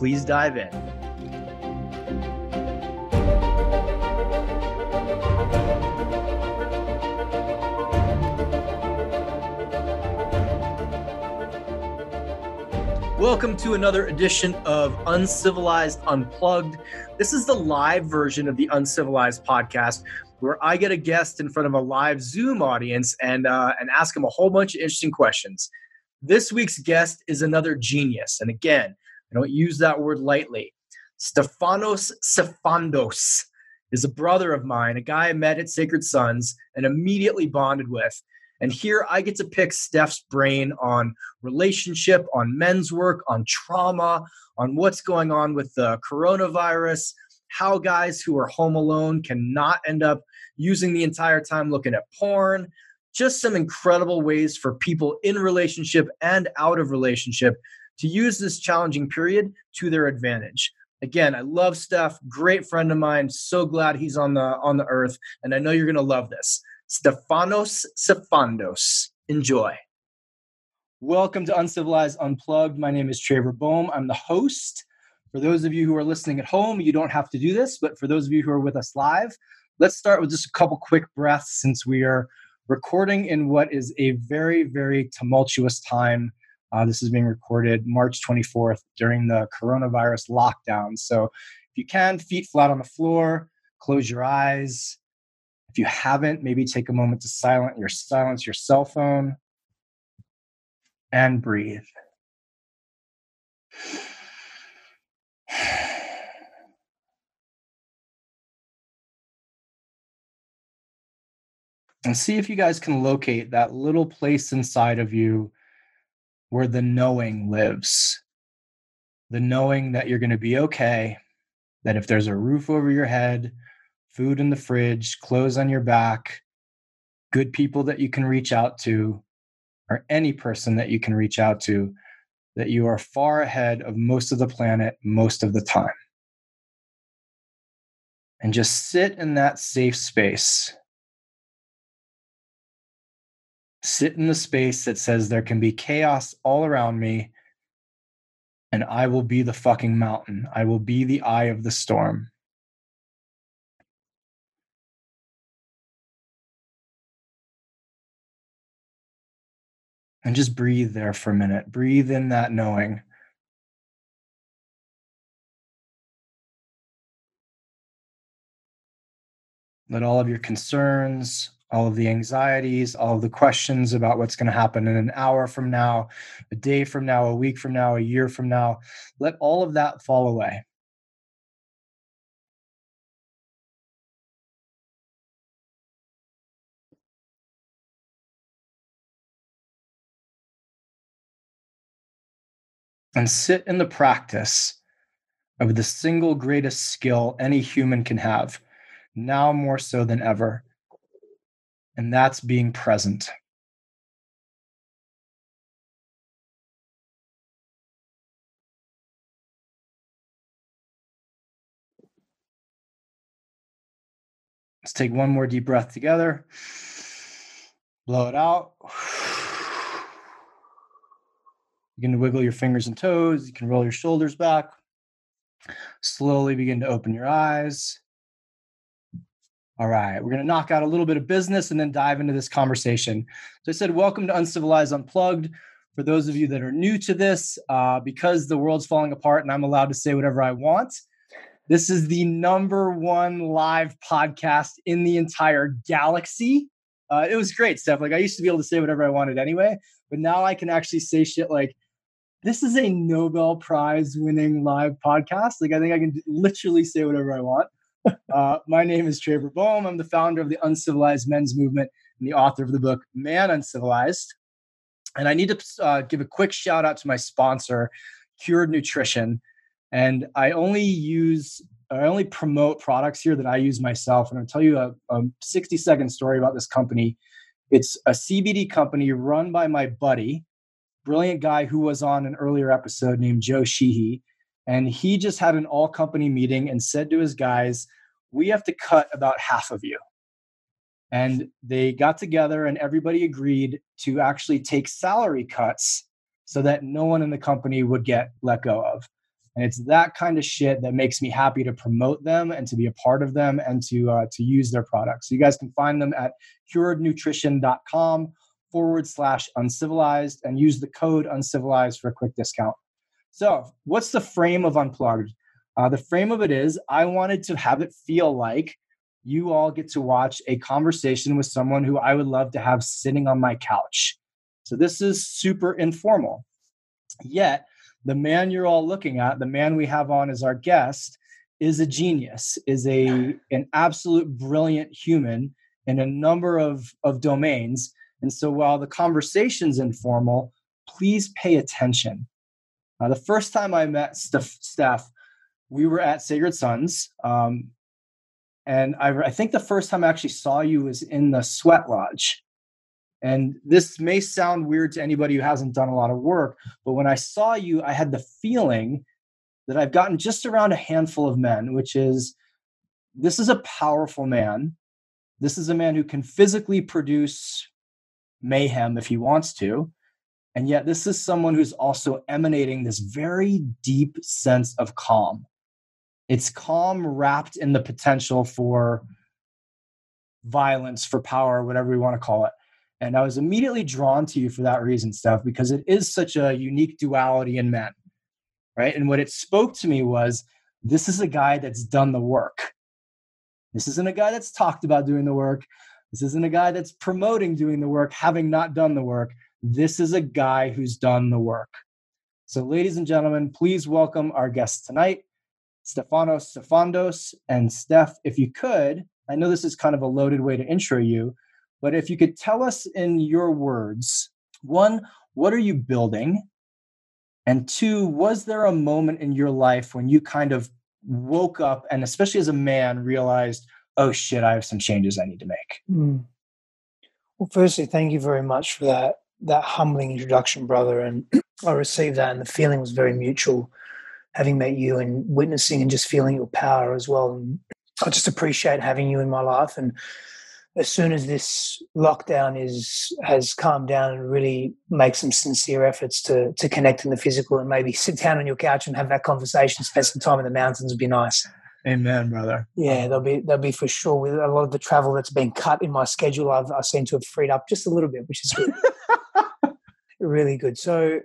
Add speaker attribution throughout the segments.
Speaker 1: Please dive in. Welcome to another edition of Uncivilized Unplugged. This is the live version of the Uncivilized podcast where I get a guest in front of a live Zoom audience and uh, and ask them a whole bunch of interesting questions. This week's guest is another genius. And again, I don't use that word lightly. Stefanos Sifandos is a brother of mine, a guy I met at Sacred Sons and immediately bonded with. And here I get to pick Stef's brain on relationship, on men's work, on trauma, on what's going on with the coronavirus, how guys who are home alone cannot end up using the entire time looking at porn, just some incredible ways for people in relationship and out of relationship to use this challenging period to their advantage. Again, I love Stef, great friend of mine. So glad he's on the on the earth, and I know you're to love this. Stefanos Sifandos. Enjoy. Welcome to Uncivilized Unplugged. My name is Trevor Boehm. I'm the host. For those of you who are listening at home, you don't have to do this, but for those of you who are with us live, let's start with just a couple quick breaths since we are recording in what is a very, very tumultuous time. Uh, this is being recorded March 24th during the coronavirus lockdown. So if you can, feet flat on the floor, close your eyes. If you haven't, maybe take a moment to silence your silence your cell phone and breathe. and see if you guys can locate that little place inside of you where the knowing lives. The knowing that you're going to be okay, that if there's a roof over your head, food in the fridge, clothes on your back, good people that you can reach out to, or any person that you can reach out to, that you are far ahead of most of the planet most of the time. And just sit in that safe space sit in the space that says there can be chaos all around me and I will be the fucking mountain. I will be the eye of the storm. And just breathe there for a minute. Breathe in that knowing. Let all of your concerns, all of the anxieties, all of the questions about what's going to happen in an hour from now, a day from now, a week from now, a year from now. Let all of that fall away. And sit in the practice of the single greatest skill any human can have, now more so than ever and that's being present. Let's take one more deep breath together. Blow it out. You can wiggle your fingers and toes. You can roll your shoulders back. Slowly begin to open your eyes. All right, we're going to knock out a little bit of business and then dive into this conversation. So I said, welcome to Uncivilized Unplugged. For those of you that are new to this, uh, because the world's falling apart and I'm allowed to say whatever I want, this is the number one live podcast in the entire galaxy. Uh, it was great stuff. Like I used to be able to say whatever I wanted anyway, but now I can actually say shit like, this is a Nobel Prize winning live podcast. Like I think I can literally say whatever I want. Uh, my name is Trevor Boehm. I'm the founder of the Uncivilized Men's Movement and the author of the book Man Uncivilized. And I need to uh, give a quick shout out to my sponsor, Cured Nutrition. And I only use, I only promote products here that I use myself. And I'll tell you a, a 60 second story about this company. It's a CBD company run by my buddy, brilliant guy who was on an earlier episode named Joe Sheehy. And he just had an all company meeting and said to his guys, We have to cut about half of you. And they got together and everybody agreed to actually take salary cuts so that no one in the company would get let go of. And it's that kind of shit that makes me happy to promote them and to be a part of them and to uh, to use their products. So you guys can find them at curednutrition.com forward slash uncivilized and use the code uncivilized for a quick discount. So, what's the frame of Unplugged? Uh, the frame of it is I wanted to have it feel like you all get to watch a conversation with someone who I would love to have sitting on my couch. So this is super informal. Yet, the man you're all looking at, the man we have on as our guest, is a genius, is a an absolute brilliant human in a number of, of domains. And so while the conversation's informal, please pay attention. Uh, the first time I met Stef, Stef we were at Sacred Sons. Um, and I, I think the first time I actually saw you was in the Sweat Lodge. And this may sound weird to anybody who hasn't done a lot of work, but when I saw you, I had the feeling that I've gotten just around a handful of men, which is this is a powerful man. This is a man who can physically produce mayhem if he wants to. And yet, this is someone who's also emanating this very deep sense of calm. It's calm wrapped in the potential for violence, for power, whatever we want to call it. And I was immediately drawn to you for that reason, Stef, because it is such a unique duality in men, right? And what it spoke to me was this is a guy that's done the work. This isn't a guy that's talked about doing the work. This isn't a guy that's promoting doing the work, having not done the work. This is a guy who's done the work. So, ladies and gentlemen, please welcome our guest tonight, Stefanos Sifandos. And Stef, if you could, I know this is kind of a loaded way to intro you, but if you could tell us in your words, one, what are you building? And two, was there a moment in your life when you kind of woke up and, especially as a man, realized, oh shit, I have some changes I need to make? Mm.
Speaker 2: Well, firstly, thank you very much for that that humbling introduction, brother. And I received that, and the feeling was very mutual having met you and witnessing and just feeling your power as well. And I just appreciate having you in my life. And as soon as this lockdown is has calmed down and really make some sincere efforts to to connect in the physical and maybe sit down on your couch and have that conversation, spend some time in the mountains would be nice.
Speaker 1: Amen, brother.
Speaker 2: Yeah, there'll be there'll be for sure. With a lot of the travel that's been cut in my schedule, I've I seem to have freed up just a little bit, which is good. really good. So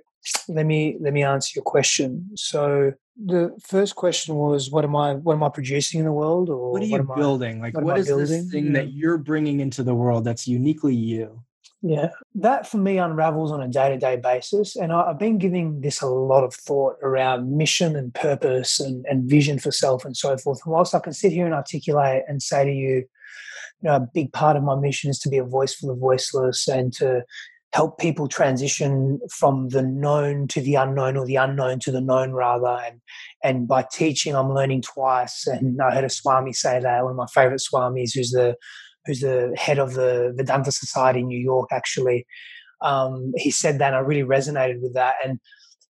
Speaker 2: let me let me answer your question. So the first question was, what am I what am I producing in the world,
Speaker 1: or what are you what building? I, like, what, what is building? this thing that you're bringing into the world that's uniquely you?
Speaker 2: Yeah, that for me unravels on a day to day basis, and I, have been giving this a lot of thought around mission and purpose and, and vision for self and so forth. And whilst I can sit here and articulate and say to you, you know, a big part of my mission is to be a voice for the voiceless and to help people transition from the known to the unknown or the unknown to the known rather. And and by teaching i'm learning twice. And i heard a swami say that one of my favorite swamis who's the who's the head of the vedanta society in new york actually. Um, he said that and i really resonated with that. And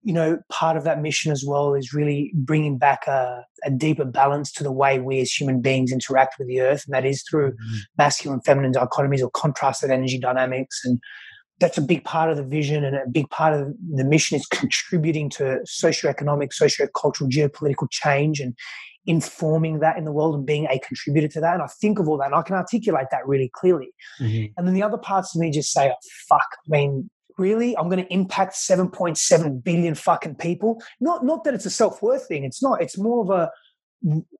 Speaker 2: you know part of that mission as well is really bringing back a, a deeper balance to the way we as human beings interact with the earth. And that is through mm-hmm. masculine feminine dichotomies or contrasted energy dynamics. And that's a big part of the vision and a big part of the mission is contributing to socioeconomic, sociocultural, geopolitical change and informing that in the world and being a contributor to that. And I think of all that and I can articulate that really clearly. Mm-hmm. And then the other parts of me just say, oh, fuck, I mean, really? I'm going to impact 7.7 billion fucking people? Not, not that it's a self worth thing. It's not. It's more of a,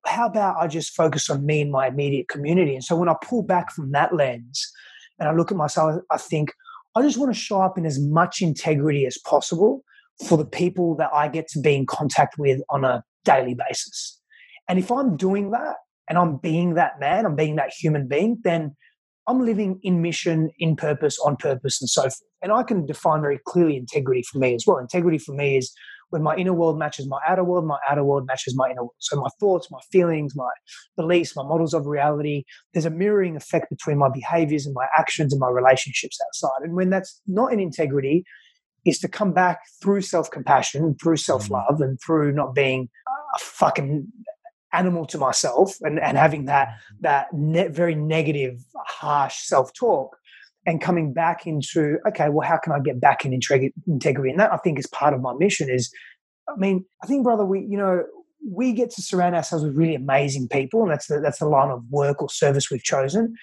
Speaker 2: how about I just focus on me and my immediate community? And so when I pull back from that lens and I look at myself, I think, I just want to show up in as much integrity as possible for the people that I get to be in contact with on a daily basis. And if I'm doing that and I'm being that man, I'm being that human being, then I'm living in mission, in purpose, on purpose, and so forth. And I can define very clearly integrity for me as well. Integrity for me is when my inner world matches my outer world, my outer world matches my inner world. So my thoughts, my feelings, my beliefs, my models of reality, there's a mirroring effect between my behaviors and my actions and my relationships outside. And when that's not in integrity, is to come back through self compassion, through mm-hmm. self love, and through not being a fucking animal to myself and, and having that mm-hmm. that ne- very negative, harsh self talk and coming back into okay well how can i get back in integrity and that i think is part of my mission is i mean i think brother we you know we get to surround ourselves with really amazing people and that's the that's the line of work or service we've chosen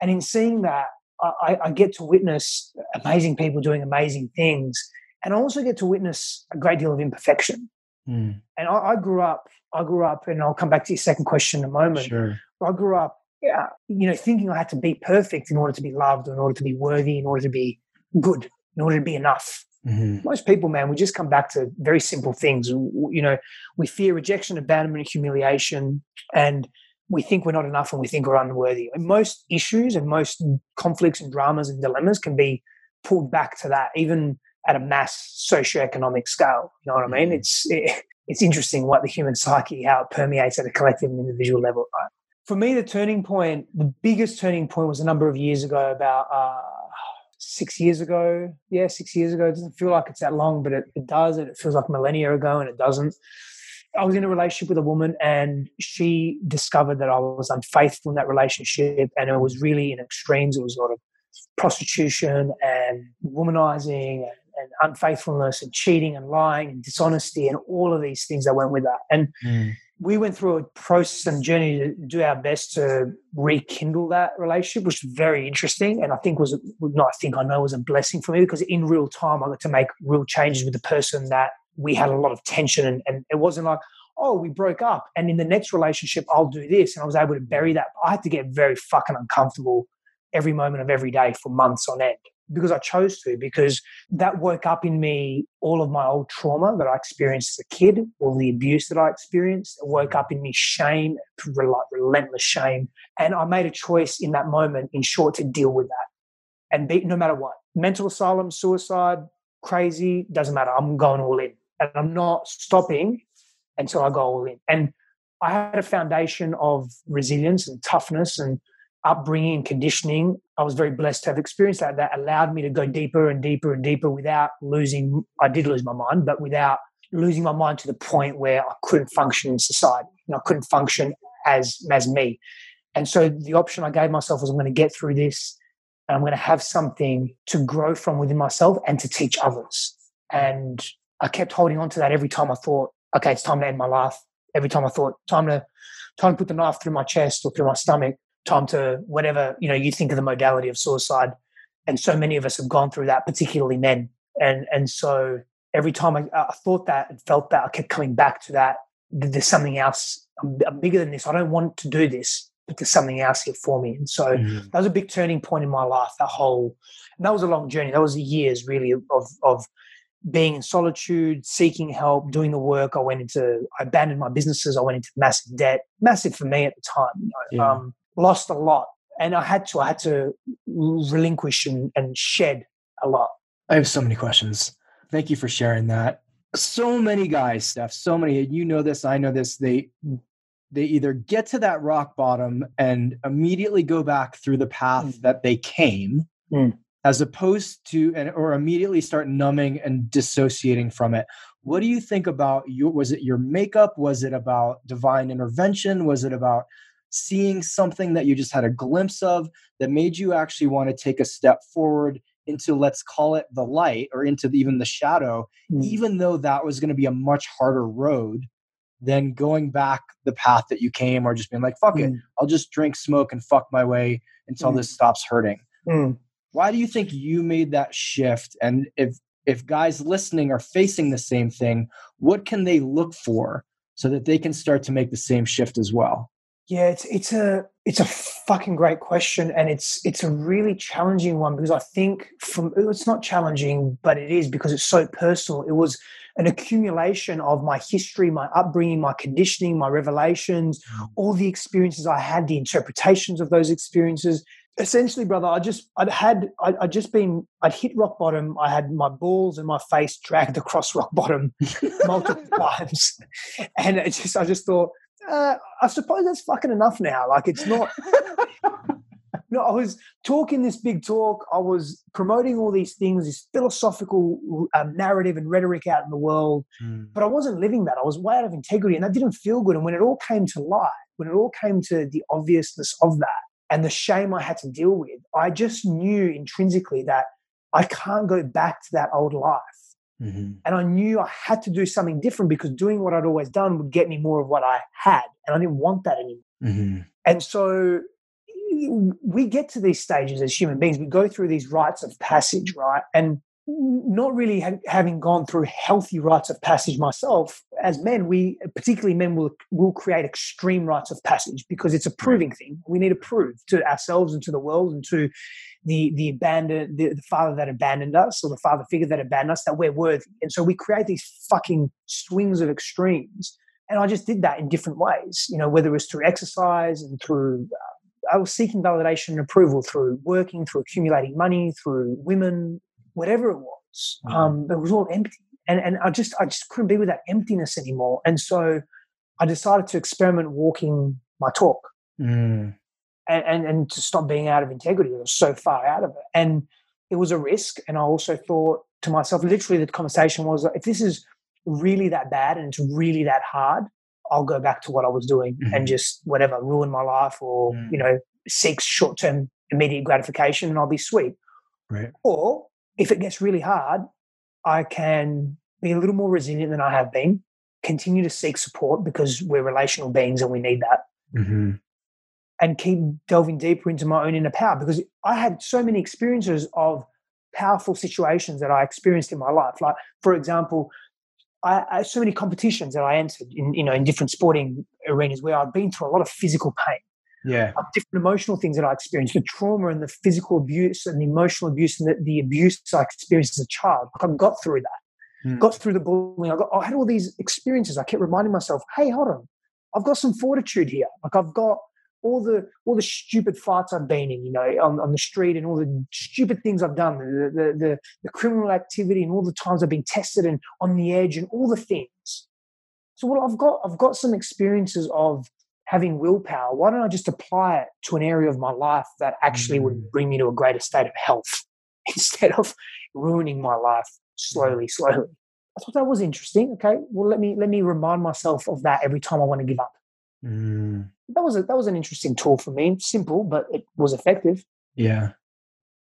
Speaker 2: and in seeing that i, I get to witness amazing people doing amazing things and i also get to witness a great deal of imperfection mm. and I, I grew up i grew up and i'll come back to your second question in a moment
Speaker 1: sure.
Speaker 2: i grew up yeah, you know, thinking I had to be perfect in order to be loved, in order to be worthy, in order to be good, in order to be enough. Mm-hmm. Most people, man, we just come back to very simple things. You know, we fear rejection, abandonment, humiliation, and we think we're not enough and we think we're unworthy. And most issues and most conflicts and dramas and dilemmas can be pulled back to that, even at a mass socioeconomic scale. You know what I mean? Mm-hmm. It's it, it's interesting what the human psyche, how it permeates at a collective and individual level. Right? For me, the turning point, the biggest turning point was a number of years ago, about uh, six years ago. Yeah, six years ago. It doesn't feel like it's that long, but it, it does. It feels like millennia ago, and it doesn't. I was in a relationship with a woman, and she discovered that I was unfaithful in that relationship, and it was really in extremes. It was a lot of prostitution and womanizing and, and unfaithfulness and cheating and lying and dishonesty and all of these things that went with that. And mm we went through a process and journey to do our best to rekindle that relationship, which was very interesting. And I think was not I think I know was a blessing for me because in real time I got to make real changes with the person that we had a lot of tension and, and it wasn't like, oh, we broke up and in the next relationship I'll do this. And I was able to bury that. I had to get very fucking uncomfortable every moment of every day for months on end because I chose to, because that woke up in me all of my old trauma that I experienced as a kid, all the abuse that I experienced. It woke mm-hmm. up in me shame, relentless shame. And I made a choice in that moment, in short, to deal with that and be no matter what mental asylum, suicide, crazy, doesn't matter. I'm going all in and I'm not stopping until I go all in. And I had a foundation of resilience and toughness and upbringing conditioning, I was very blessed to have experienced that. That allowed me to go deeper and deeper and deeper without losing. I did lose my mind, but without losing my mind to the point where I couldn't function in society. and I couldn't function as as me. And so the option I gave myself was I'm going to get through this, and I'm going to have something to grow from within myself and to teach others. And I kept holding on to that every time I thought, okay, it's time to end my life. Every time I thought, time to time to put the knife through my chest or through my stomach time to whatever you know you think of the modality of suicide and so many of us have gone through that particularly men and and so every time I, I thought that and felt that i kept coming back to that there's something else I'm, I'm, bigger than this i don't want to do this but there's something else here for me and so mm-hmm. that was a big turning point in my life that whole and that was a long journey that was years really of of being in solitude, seeking help, doing the work. I went into, I abandoned my businesses. I went into massive debt, massive for me at the time. You know? yeah. um, lost a lot. And I had to, I had to relinquish and, and shed a lot.
Speaker 1: I have so many questions. Thank you for sharing that. So many guys, Stef, so many, you know this, I know this, they they either get to that rock bottom and immediately go back through the path mm. that they came mm. as opposed to and or immediately start numbing and dissociating from it what do you think about your was it your makeup was it about divine intervention was it about seeing something that you just had a glimpse of that made you actually want to take a step forward into let's call it the light or into the, even the shadow mm. even though that was going to be a much harder road than going back the path that you came or just being like fuck mm. it i'll just drink smoke and fuck my way until mm. this stops hurting mm. why do you think you made that shift and if if guys listening are facing the same thing what can they look for so that they can start to make the same shift as well
Speaker 2: yeah, it's it's a it's a fucking great question, and it's it's a really challenging one because I think from it's not challenging, but it is because it's so personal. It was an accumulation of my history, my upbringing, my conditioning, my revelations, mm. all the experiences I had, the interpretations of those experiences, essentially, brother, I just I'd had I'd, I'd, just been I'd hit rock bottom. I had my balls and my face dragged across rock bottom multiple times, and it just I just thought uh, I suppose that's fucking enough now. Like it's not. no, I was talking this big talk. I was promoting all these things, this philosophical um, narrative and rhetoric out in the world, mm. but I wasn't living that. I was way out of integrity, and that didn't feel good. And when it all came to light, when it all came to the obviousness of that and the shame I had to deal with, I just knew intrinsically that I can't go back to that old life. Mm-hmm. And I knew I had to do something different because doing what I'd always done would get me more of what I had. And I didn't want that anymore. Mm-hmm. And so we get to these stages as human beings. We go through these rites of passage, right? And not really ha- having gone through healthy rites of passage myself, as men, we particularly men will will create extreme rites of passage because it's a proving thing. We need to prove to ourselves and to the world and to the the abandoned the, the father that abandoned us or the father figure that abandoned us that we're worthy. And so we create these fucking swings of extremes. And I just did that in different ways, you know, whether it was through exercise and through uh, I was seeking validation and approval through working, through accumulating money, through women, whatever it was. Mm. Um, it was all empty, and and I just I just couldn't be with that emptiness anymore. And so I decided to experiment walking my talk, mm. and, and and to stop being out of integrity. I was so far out of it, and it was a risk. And I also thought to myself, literally, the conversation was, if this is really that bad and it's really that hard, I'll go back to what I was doing mm-hmm. and just whatever ruin my life or mm. you know seek short term immediate gratification and I'll be sweet.
Speaker 1: Right.
Speaker 2: Or if it gets really hard, I can be a little more resilient than I have been, continue to seek support because we're relational beings and we need that. Mm-hmm. And keep delving deeper into my own inner power because I had so many experiences of powerful situations that I experienced in my life. Like, for example, I, I so many competitions that I entered in, you know, in different sporting arenas where I've been through a lot of physical pain
Speaker 1: yeah.
Speaker 2: different emotional things that i experienced the trauma and the physical abuse and the emotional abuse and the, the abuse i experienced as a child. Like i got through that. Mm. got through the bullying. I, got, I had all these experiences. I kept reminding myself hey hold on. I've got some fortitude here. Like i've got all the all the stupid fights I've been in, you know, on, on the street, and all the stupid things I've done, the, the, the the criminal activity, and all the times I've been tested and on the edge, and all the things. So, well, I've got I've got some experiences of having willpower, why don't I just apply it to an area of my life that actually would mm. bring me to a greater state of health instead of ruining my life slowly, mm. slowly. I thought that was interesting. Okay, well let me let me remind myself of that every time I want to give up. Mm. That was a, that was an interesting tool for me. Simple, but it was effective.
Speaker 1: Yeah,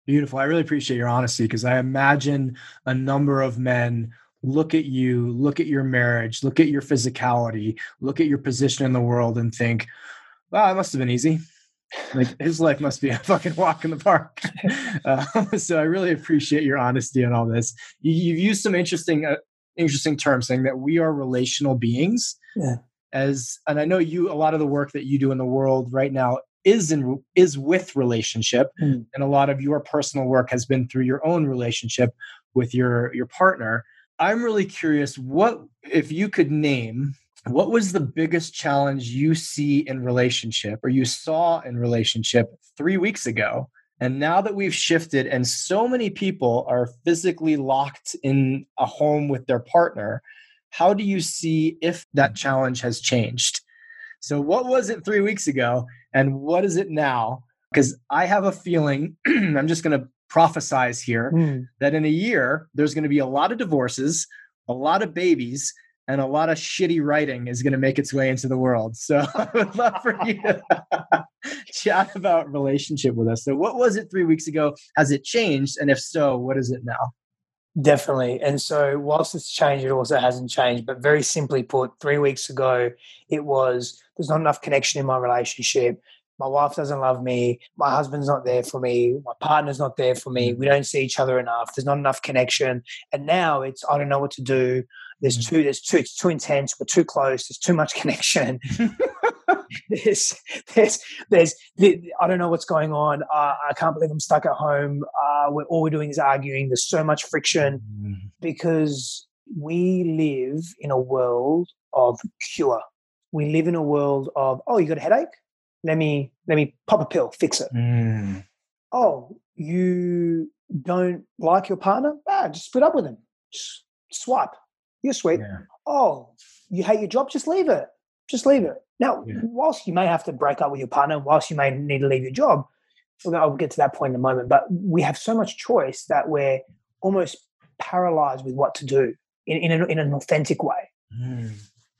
Speaker 1: beautiful. I really appreciate your honesty because I imagine a number of men look at you, look at your marriage, look at your physicality, look at your position in the world, and think, wow, it must have been easy. Like his life must be a fucking walk in the park. Uh, so I really appreciate your honesty on all this. You, have used some interesting, uh, interesting terms saying that we are relational beings.
Speaker 2: Yeah.
Speaker 1: As and I know you, a lot of the work that you do in the world right now is in is with relationship, mm. and a lot of your personal work has been through your own relationship with your your partner. I'm really curious what if you could name what was the biggest challenge you see in relationship or you saw in relationship 3 weeks ago? And now that we've shifted and so many people are physically locked in a home with their partner how do you see if that mm. challenge has changed? So what was it 3 weeks ago and what is it now? Because I have a feeling I'm just going to prophesize here mm. that in a year there's going to be a lot of divorces, a lot of babies, and a lot of shitty writing is going to make its way into the world. So I would love for you to chat about relationship with us. So what was it 3 weeks ago? Has it changed and if so, what is it now?
Speaker 2: Definitely. And so, whilst it's changed, it also hasn't changed. But very simply put, three weeks ago, it was there's not enough connection in my relationship my wife doesn't love me, my husband's not there for me, my partner's not there for me, we don't see each other enough, there's not enough connection. And now it's I don't know what to do. There's mm. too there's too it's too intense, we're too close, there's too much connection. there's, there's, there's, I don't know what's going on. Uh, I can't believe I'm stuck at home. Uh, we're, all we're doing is arguing. There's so much friction mm. because we live in a world of cure. We live in a world of, oh, you got a headache? Let me let me pop a pill, fix it. Mm. oh, you don't like your partner? Ah, just split up with him. Just swipe. You're sweet. Yeah. Oh, you hate your job? Just leave it. Just leave it. Now, yeah. whilst you may have to break up with your partner, whilst you may need to leave your job, I'll get to that point in a moment, but we have so much choice that we're almost paralyzed with what to do in, in, an, in an authentic way. Mm.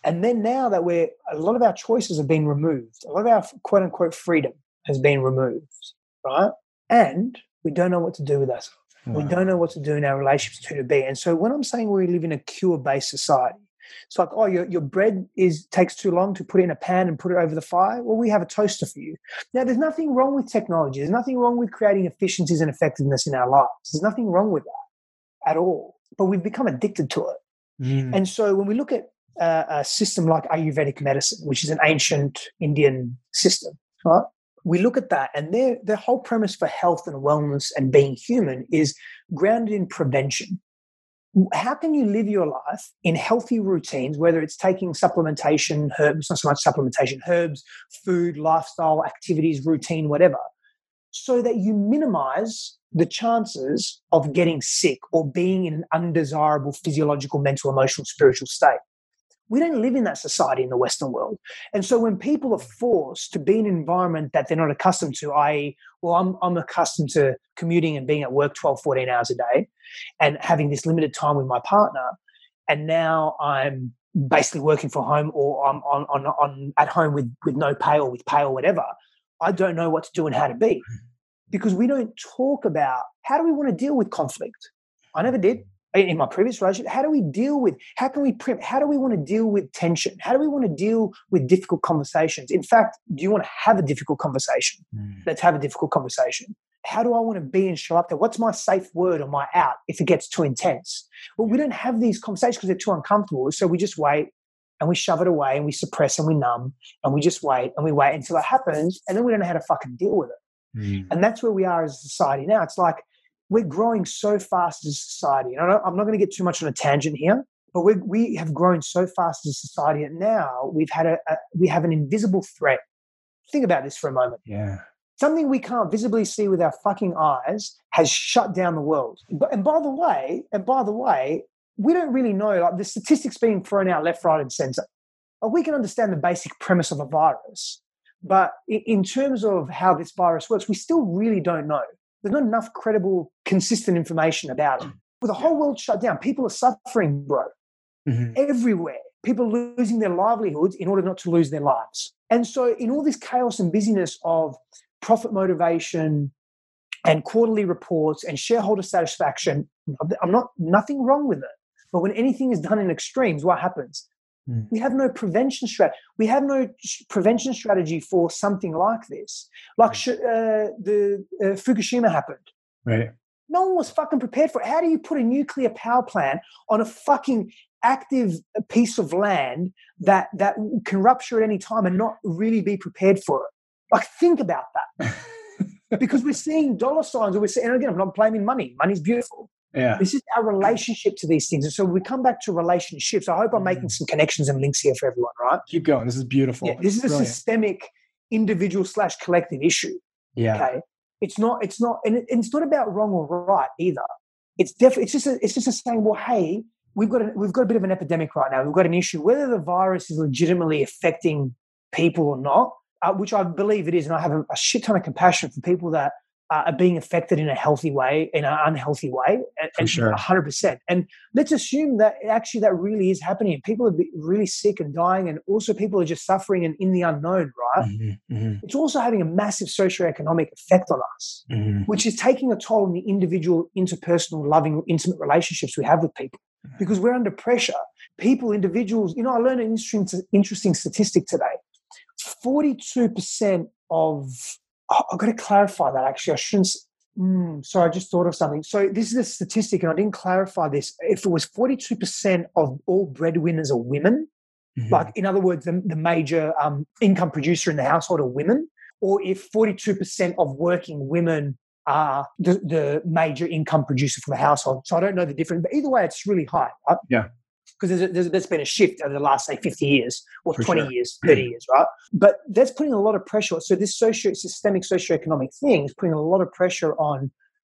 Speaker 2: And then now that we're, a lot of our choices have been removed, a lot of our quote unquote freedom has been removed, right? And we don't know what to do with ourselves. Wow. We don't know what to do in our relationships to to be. And so when I'm saying we live in a cure based society, it's like, oh, your, your bread is takes too long to put it in a pan and put it over the fire. Well, we have a toaster for you. Now, there's nothing wrong with technology. There's nothing wrong with creating efficiencies and effectiveness in our lives. There's nothing wrong with that at all. But we've become addicted to it. Mm. And so when we look at a system like Ayurvedic medicine, which is an ancient Indian system, right? We look at that, and their their whole premise for health and wellness and being human is grounded in prevention how can you live your life in healthy routines, whether it's taking supplementation, herbs, not so much supplementation, herbs, food, lifestyle, activities, routine, whatever, so that you minimize the chances of getting sick or being in an undesirable physiological, mental, emotional, spiritual state? We don't live in that society in the Western world. And so when people are forced to be in an environment that they're not accustomed to, i.e., well, I'm, I'm accustomed to commuting and being at work 12, 14 hours a day and having this limited time with my partner. And now I'm basically working from home or I'm on, on, on at home with, with no pay or with pay or whatever. I don't know what to do and how to be mm-hmm. because we don't talk about how do we want to deal with conflict. I never did in my previous relationship how do we deal with how can we how do we want to deal with tension? How do we want to deal with difficult conversations? In fact do you want to have a difficult conversation? Mm. let's have a difficult conversation. How do i want to be and show up there what's my safe word or my out if it gets too intense? Well we don't have these conversations because they're too uncomfortable so we just wait and we shove it away and we suppress and we numb and we just wait and we wait until it happens and then we don't know how to fucking deal with it. Mm. and that's where we are as a society now. It's like we're growing so fast as a society. And I'm not going to get too much on a tangent here, but we we have grown so fast as a society, and now we've had a, a we have an invisible threat. Think about this for a moment.
Speaker 1: Yeah.
Speaker 2: Something we can't visibly see with our fucking eyes has shut down the world. And by the way, and by the way, we don't really know like the statistics being thrown out left, right, and center. we can understand the basic premise of a virus, but in terms of how this virus works, we still really don't know. There's not enough credible, consistent information about it. With the whole world shut down, people are suffering, bro. Mm-hmm. Everywhere. People losing their livelihoods in order not to lose their lives. And so, in all this chaos and busyness of profit motivation and quarterly reports and shareholder satisfaction, I'm not nothing wrong with it. But when anything is done in extremes, what happens? Mm. We have no prevention strategy. We have no prevention strategy for something like this. Like uh, the uh, Fukushima happened.
Speaker 1: Right.
Speaker 2: No one was fucking prepared for it. How do you put a nuclear power plant on a fucking active piece of land that that can rupture at any time and not really be prepared for it? Like, think about that. because we're seeing dollar signs, or we're seeing, and again, I'm not blaming money. Money's beautiful.
Speaker 1: Yeah.
Speaker 2: This is our relationship to these things. And so we come back to relationships. I hope I'm making mm. some connections and links here for everyone, right?
Speaker 1: Keep going. This is beautiful.
Speaker 2: Yeah, this is Brilliant. a systemic individual slash collective issue.
Speaker 1: Yeah.
Speaker 2: Okay. It's not, it's not, and it's not about wrong or right either. It's definitely, it's just, a, it's just a saying, well, hey, we've got, a, we've got a bit of an epidemic right now. We've got an issue, whether the virus is legitimately affecting people or not, uh, which I believe it is. And I have a, a shit ton of compassion for people that uh, are being affected in a healthy way, in an unhealthy way, and,
Speaker 1: sure.
Speaker 2: 100%. And let's assume that actually that really is happening. People are really sick and dying, and also people are just suffering and in the unknown, right? Mm-hmm, mm-hmm. It's also having a massive socioeconomic effect on us, mm-hmm. which is taking a toll on the individual, interpersonal, loving, intimate relationships we have with people because we're under pressure. People, individuals, you know, I learned an interesting, interesting statistic today 42% of oh, I've got to clarify that actually. I shouldn't. Mm, sorry, I just thought of something. So this is a statistic, and I didn't clarify this. If it was 42% of all breadwinners are women, mm-hmm. like in other words, the, the major um, income producer in the household are women, or if 42% of working women are the, the major income producer for the household. So I don't know the difference, but either way, it's really high.
Speaker 1: Yeah.
Speaker 2: Because there's, there's, there's been a shift over the last say 50 years or
Speaker 1: For
Speaker 2: 20
Speaker 1: sure.
Speaker 2: years 30 years right but that's putting a lot of pressure so this socio systemic socioeconomic thing is putting a lot of pressure on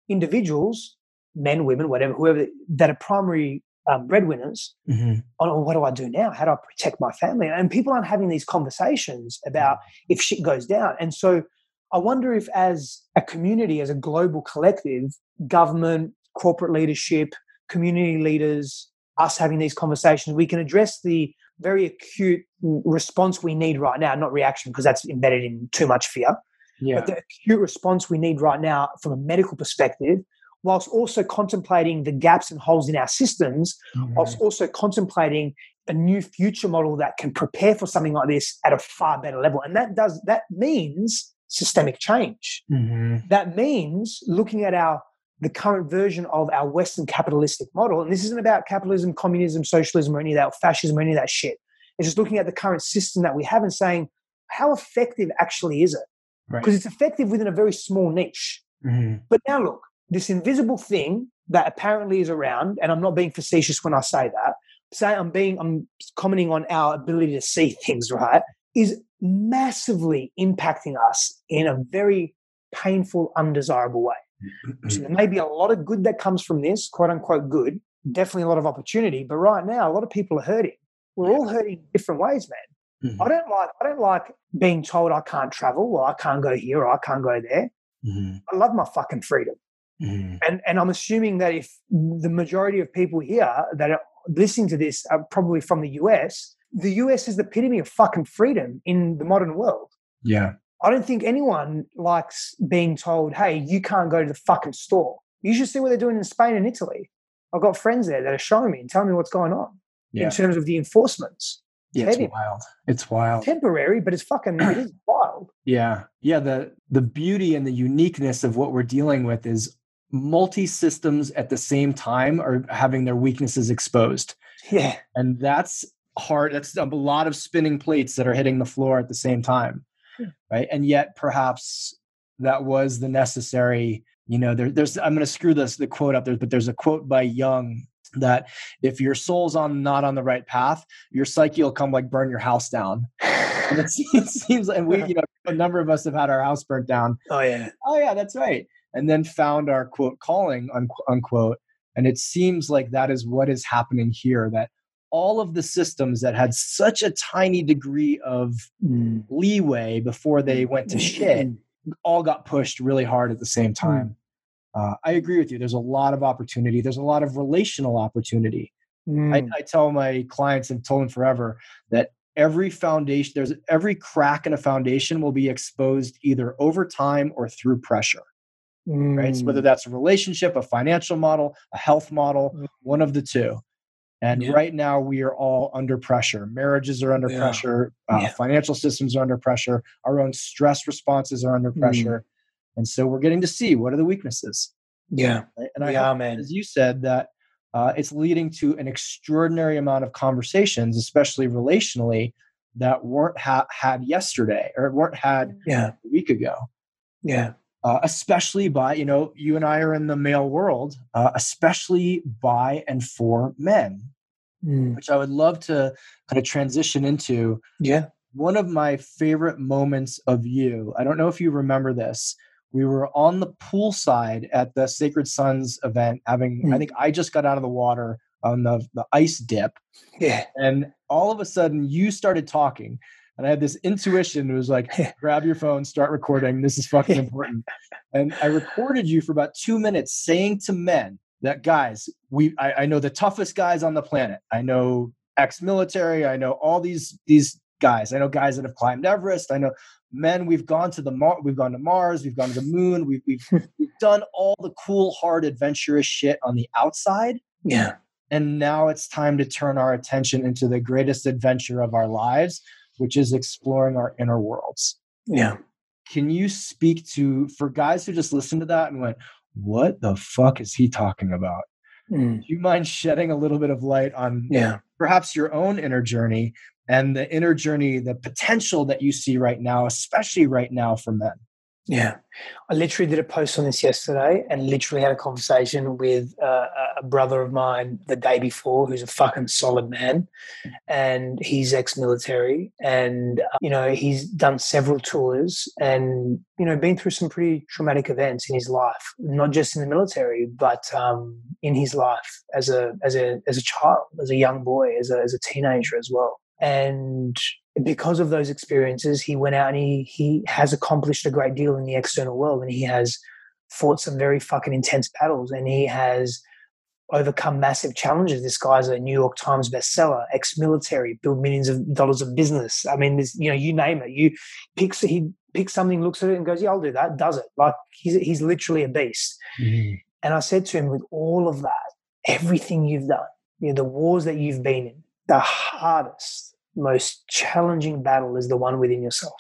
Speaker 2: individuals men women whatever whoever that are primary um, breadwinners
Speaker 1: Mhm.
Speaker 2: on oh, what do I do now? How do I protect my family? And people aren't having these conversations about if shit goes down. And so I wonder if, as a community, as a global collective, government, corporate leadership, community leaders, us having these conversations, we can address the very acute response we need right now, not reaction, because that's embedded in too much fear,
Speaker 1: Yeah.
Speaker 2: but the acute response we need right now from a medical perspective, whilst also contemplating the gaps and holes in our systems
Speaker 1: Mhm.
Speaker 2: whilst also contemplating a new future model that can prepare for something like this at a far better level. And that does that means systemic change.
Speaker 1: Mhm.
Speaker 2: That means looking at our the current version of our Western capitalistic model. And this isn't about capitalism, communism, socialism, or any of that, or fascism, or any of that shit. It's just looking at the current system that we have and saying, how effective actually is it?
Speaker 1: Right.
Speaker 2: Because it's effective within a very small niche.
Speaker 1: Mhm.
Speaker 2: But now look, this invisible thing that apparently is around, and I'm not being facetious when I say that, say I'm being I'm commenting on our ability to see things, right, is massively impacting us in a very painful, undesirable way. So there may be a lot of good that comes from this, quote unquote good, definitely a lot of opportunity. But right now, a lot of people are hurting. We're all hurting in different ways, man.
Speaker 1: Mhm.
Speaker 2: I don't like I don't like being told I can't travel or I can't go here or I can't go there.
Speaker 1: Mhm.
Speaker 2: I love my fucking freedom.
Speaker 1: Mhm.
Speaker 2: And and I'm assuming that if the majority of people here that are listening to this are probably from the US, the US is the epitome of fucking freedom in the modern world.
Speaker 1: Yeah.
Speaker 2: I don't think anyone likes being told, hey, you can't go to the fucking store. You should see what they're doing in Spain and Italy. I've got friends there that are showing me and telling me what's going on
Speaker 1: Yeah.
Speaker 2: in terms of the enforcements.
Speaker 1: Yeah, it's
Speaker 2: heavy.
Speaker 1: wild. It's wild.
Speaker 2: Temporary, but it's fucking it is wild.
Speaker 1: Yeah. Yeah. The the beauty and the uniqueness of what we're dealing with is multi systems at the same time are having their weaknesses exposed.
Speaker 2: Yeah.
Speaker 1: And that's hard. That's a lot of spinning plates that are hitting the floor at the same time. Right. And yet perhaps that was the necessary, you know, there, there's I'm gonna screw this the quote up there, but there's a quote by Jung that if your soul's on not on the right path, your psyche will come like burn your house down. And it seems, it seems and we, you know, a number of us have had our house burnt down.
Speaker 2: Oh yeah.
Speaker 1: Oh yeah, that's right. And then found our quote calling unquote, unquote. And it seems like that is what is happening here. That all of the systems that had such a tiny degree of leeway before they went to shit all got pushed really hard at the same time. Uh, I agree with you. There's a lot of opportunity. There's a lot of relational opportunity. I,
Speaker 2: Mm.
Speaker 1: I tell my clients and told them forever that every foundation, there's every crack in a foundation will be exposed either over time or through pressure. Right. So whether
Speaker 2: Mm.
Speaker 1: that's a relationship, a financial model, a health model,
Speaker 2: Mm.
Speaker 1: one of the two. And
Speaker 2: Yeah.
Speaker 1: right now we are all under pressure. Marriages are under
Speaker 2: Yeah.
Speaker 1: pressure. Uh,
Speaker 2: Yeah.
Speaker 1: Financial systems are under pressure. Our own stress responses are under
Speaker 2: Mm.
Speaker 1: pressure. And so we're getting to see what are the weaknesses.
Speaker 2: yeah.
Speaker 1: right? And I
Speaker 2: We
Speaker 1: hope
Speaker 2: man.
Speaker 1: as you said, that uh, it's leading to an extraordinary amount of conversations, especially relationally, that weren't ha- had yesterday or weren't had
Speaker 2: Yeah.
Speaker 1: a week ago.
Speaker 2: Yeah.
Speaker 1: Uh, especially by you know you and I are in the male world, uh, especially by and for men,
Speaker 2: Mm.
Speaker 1: which I would love to kind of transition into.
Speaker 2: Yeah.
Speaker 1: One of my favorite moments of you, I don't know if you remember this. We were on the poolside at the Sacred Sons event, having, I
Speaker 2: Mm.
Speaker 1: think I just got out of the water on the, the ice dip.
Speaker 2: Yeah.
Speaker 1: And all of a sudden you started talking. And I had this intuition. It was like, grab your phone, start recording. This is fucking important. And I recorded you for about two minutes saying to men that guys, we I, I know the toughest guys on the planet. I know ex-military, I know all these these guys. I know guys that have climbed Everest. I know men we've gone to the Mar- we've gone to Mars, we've gone to the moon, we've we've, we've done all the cool, hard, adventurous shit on the outside.
Speaker 2: Yeah.
Speaker 1: And now it's time to turn our attention into the greatest adventure of our lives, which is exploring our inner worlds.
Speaker 2: Yeah.
Speaker 1: Can you speak to, for guys who just listened to that and went, what the fuck is he talking about?
Speaker 2: Mm.
Speaker 1: Do you mind shedding a little bit of light on
Speaker 2: Yeah.
Speaker 1: perhaps your own inner journey and the inner journey, the potential that you see right now, especially right now for men?
Speaker 2: Yeah. I literally did a post on this yesterday and literally had a conversation with uh, a brother of mine the day before who's a fucking solid man. And he's ex military. And, uh, you know, he's done several tours and, you know, been through some pretty traumatic events in his life, not just in the military, but um, in his life as a, as, a, as a child, as a young boy, as a, as a teenager as well. And because of those experiences, he went out and he he has accomplished a great deal in the external world, and he has fought some very fucking intense battles, and he has overcome massive challenges. This guy's a New York Times bestseller, ex-military, built millions of dollars of business. I mean, there's, you know, you name it. You picks he picks something, looks at it, and goes, "Yeah, I'll do that." Does it? Like he's he's literally a beast. Mm-hmm. And I said to him, with all of that, everything you've done, you know, the wars that you've been in, the hardest most challenging battle is the one within yourself.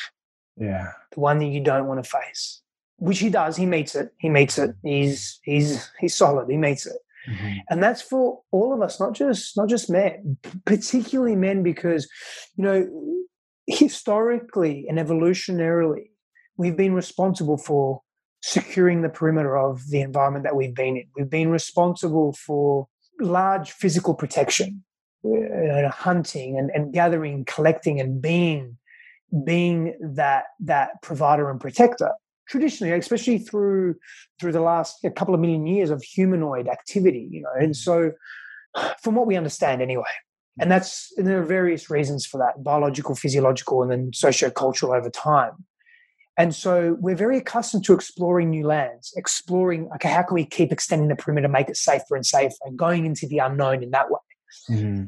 Speaker 1: Yeah.
Speaker 2: The one that you don't want to face. Which he does. He meets it. He meets it. He's he's he's solid. He meets it. Mm-hmm. And that's for all of us, not just not just men, particularly men, because you know, historically and evolutionarily, we've been responsible for securing the perimeter of the environment that we've been in. We've been responsible for large physical protection uh, hunting and, and gathering, collecting, and being being that that provider and protector. Traditionally especially through through the last couple of million years of humanoid activity you know and so from what we understand anyway. And that's and there are various reasons for that biological physiological and then socio-cultural over time. And so we're very accustomed to exploring new lands exploring okay how can we keep extending the perimeter make it safer and safer and going into the unknown in that way Mm-hmm.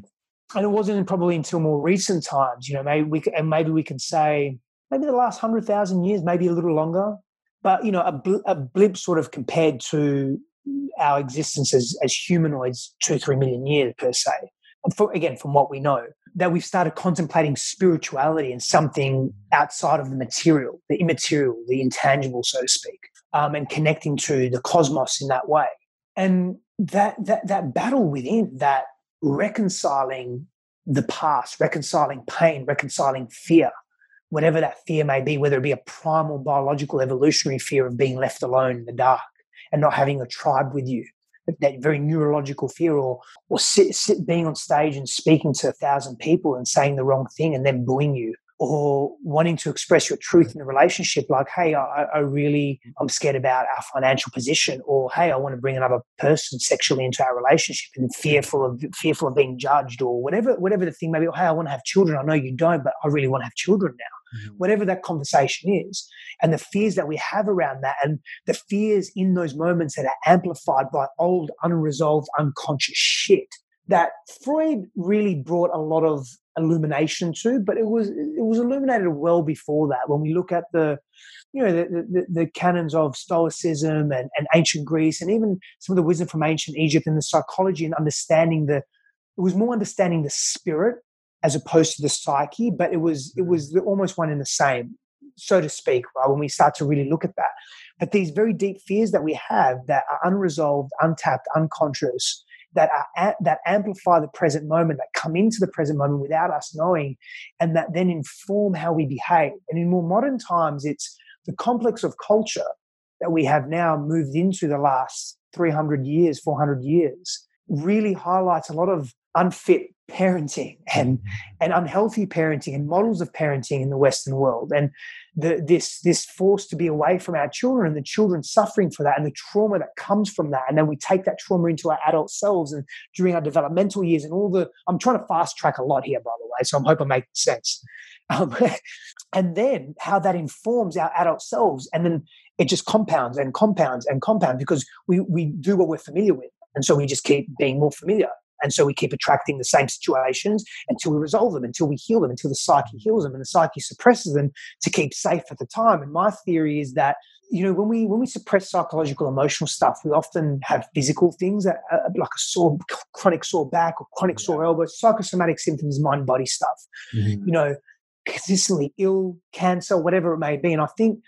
Speaker 2: And it wasn't probably until more recent times, you know, maybe we and maybe we can say maybe the last hundred thousand years, maybe a little longer, but you know, a, bl- a blip sort of compared to our existence as, as humanoids two three million years per se. For, again, from what we know, that we've started contemplating spirituality and something outside of the material, the immaterial, the intangible, so to speak, um, and connecting to the cosmos in that way. And that that that battle within that reconciling the past, reconciling pain, reconciling fear, whatever that fear may be, whether it be a primal biological evolutionary fear of being left alone in the dark and not having a tribe with you, that very neurological fear, or or sit, sit being on stage and speaking to a thousand people and saying the wrong thing and then booing you, or wanting to express your truth in a relationship like hey I, I, really i'm scared about our financial position or hey i want to bring another person sexually into our relationship and fearful of fearful of being judged or whatever whatever the thing may be or hey i want to have children. I know you don't but i really want to have children now. Mm-hmm. whatever that conversation is and the fears that we have around that and the fears in those moments that are amplified by old unresolved unconscious shit that Freud really brought a lot of illumination to, but it was it was illuminated well before that. When we look at the you know the, the, the canons of Stoicism and, and ancient Greece, and even some of the wisdom from ancient Egypt and the psychology and understanding the it was more understanding the spirit as opposed to the psyche, but it was it mm-hmm. was almost one in the same, so to speak. Right when we start to really look at that, but these very deep fears that we have that are unresolved, untapped, unconscious that are that amplify the present moment, that come into the present moment without us knowing, and that then inform how we behave. And in more modern times, it's the complex of culture that we have now moved into the last 300 years, 400 years, really highlights a lot of unfit parenting and mm-hmm. and unhealthy parenting and models of parenting in the Western world. And the, this this force to be away from our children and the children suffering for that and the trauma that comes from that. And then we take that trauma into our adult selves and during our developmental years and all the i'm trying to fast track a lot here by the way so i'm hoping making sense. Um, and then how that informs our adult selves and then it just compounds and compounds and compounds because we we do what we're familiar with. And so we just keep being more familiar and so we keep attracting the same situations until we resolve them, until we heal them, until the psyche heals them and the psyche suppresses them to keep safe at the time. And my theory is that you know when we when we suppress psychological emotional stuff we often have physical things uh, uh like a sore chronic sore back or chronic yeah. sore elbow psychosomatic symptoms mind body stuff mm-hmm. you know consistently ill cancer whatever it may be and i think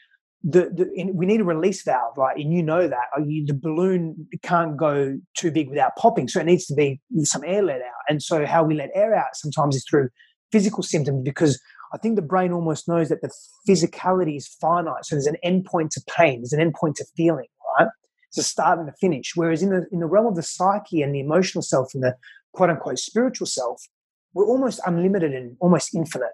Speaker 2: the, the we need a release valve, right? And you know that uh, you, the balloon can't go too big without popping, so it needs to be some air let out. And so, how we let air out sometimes is through physical symptoms because I think the brain almost knows that the physicality is finite. So there's an endpoint to pain, there's an endpoint to feeling, right? It's a start and a finish. Whereas in the in the realm of the psyche and the emotional self and the quote unquote spiritual self, we're almost unlimited and almost infinite.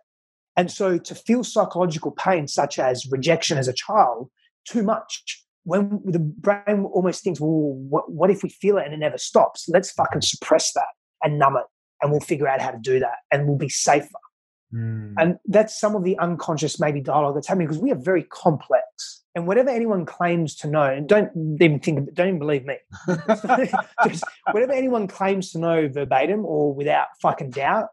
Speaker 2: And so to feel psychological pain, such as rejection as a child, too much, when the brain almost thinks, well, what, what if we feel it and it never stops? Let's fucking suppress that and numb it, and we'll figure out how to do that, and we'll be safer. Mm. And that's some of the unconscious maybe dialogue that's happening because we are very complex. And whatever anyone claims to know, and don't even think, don't even believe me. Just whatever anyone claims to know verbatim or without fucking doubt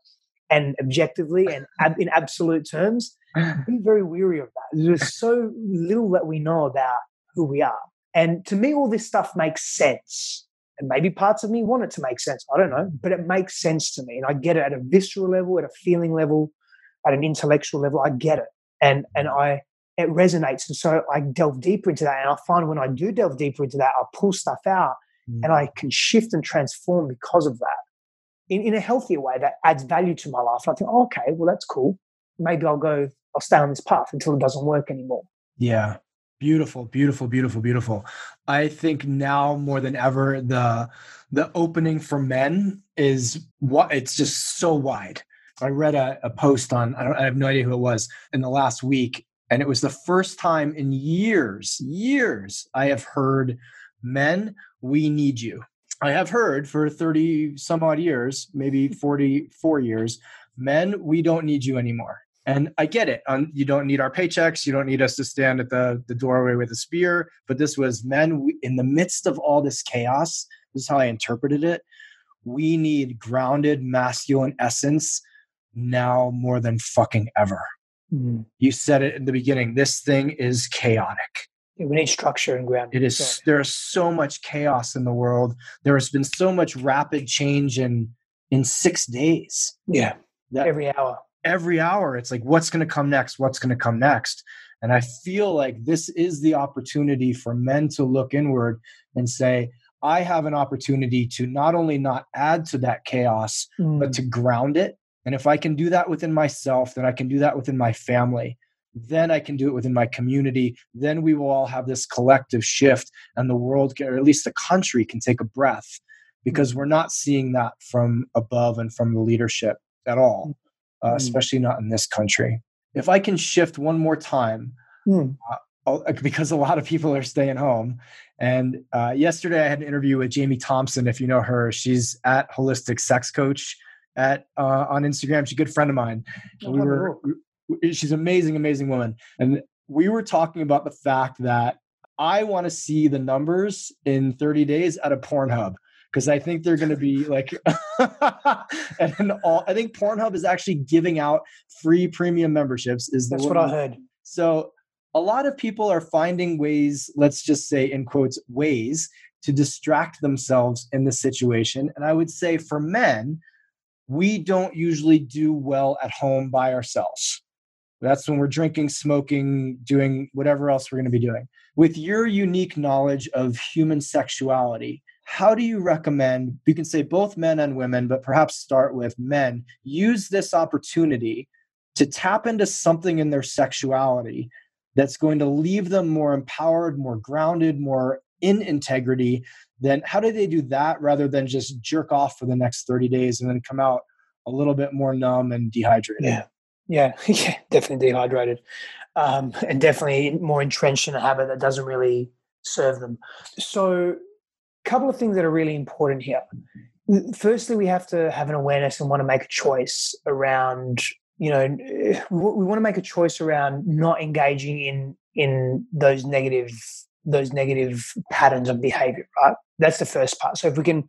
Speaker 2: and objectively and ab- in absolute terms, be very weary of that. There's so little that we know about who we are. And to me, all this stuff makes sense. And maybe parts of me want it to make sense. I don't know, but it makes sense to me. And I get it at a visceral level, at a feeling level, at an intellectual level. I get it. And and I it resonates. And so I delve deeper into that. And I find when I do delve deeper into that, I pull stuff out mm. and I can shift and transform because of that in, in a healthier way that adds value to my life. And I think, oh, okay, well, that's cool. Maybe I'll go, I'll stay on this path until it doesn't work anymore.
Speaker 1: Yeah. Beautiful, beautiful, beautiful, beautiful. I think now more than ever, the the opening for men is what it's just so wide. I read a, a post on I I have no idea who it was in the last week, and it was the first time in years, years I have heard men, we need you. I have heard for 30 some odd years, maybe 44 years, men, we don't need you anymore. And I get it. Um, you don't need our paychecks. You don't need us to stand at the, the doorway with a spear. But this was men we, in the midst of all this chaos. This is how I interpreted it. We need grounded masculine essence now more than fucking ever. Mm-hmm. You said it in the beginning. This thing is chaotic.
Speaker 2: We need structure and ground.
Speaker 1: It is. There is so much chaos in the world. There has been so much rapid change in in six days.
Speaker 2: Yeah, that, every hour
Speaker 1: every hour it's like what's going to come next what's going to come next and i feel like this is the opportunity for men to look inward and say i have an opportunity to not only not add to that chaos mm. but to ground it and if i can do that within myself then i can do that within my family then i can do it within my community then we will all have this collective shift and the world can, or at least the country can take a breath because we're not seeing that from above and from the leadership at all mm uh, mm. especially not in this country. If I can shift one more time, mm. uh, because a lot of people are staying home. And uh, yesterday I had an interview with Jamie Thompson. If you know her, she's at Holistic Sex Coach at uh, on Instagram. She's a good friend of mine. Oh, we were, she's an amazing, amazing woman. And we were talking about the fact that I want to see the numbers in 30 days at a Pornhub because I think they're going to be like, and all, I think Pornhub is actually giving out free premium memberships. Is
Speaker 2: that's what I heard.
Speaker 1: So a lot of people are finding ways, let's just say in quotes, ways to distract themselves in this situation. And I would say for men, we don't usually do well at home by ourselves. That's when we're drinking, smoking, doing whatever else we're going to be doing. With your unique knowledge of human sexuality, how do you recommend you can say both men and women but perhaps start with men use this opportunity to tap into something in their sexuality that's going to leave them more empowered more grounded more in integrity? Then how do they do that rather than just jerk off for the next 30 days and then come out a little bit more numb and dehydrated?
Speaker 2: Yeah yeah yeah definitely dehydrated um, and definitely more entrenched in a habit that doesn't really serve them so a couple of things that are really important here. Firstly, we have to have an awareness and want to make a choice around, you know, we want to make a choice around not engaging in in those negative those negative patterns of behavior, right? That's the first part. So if we can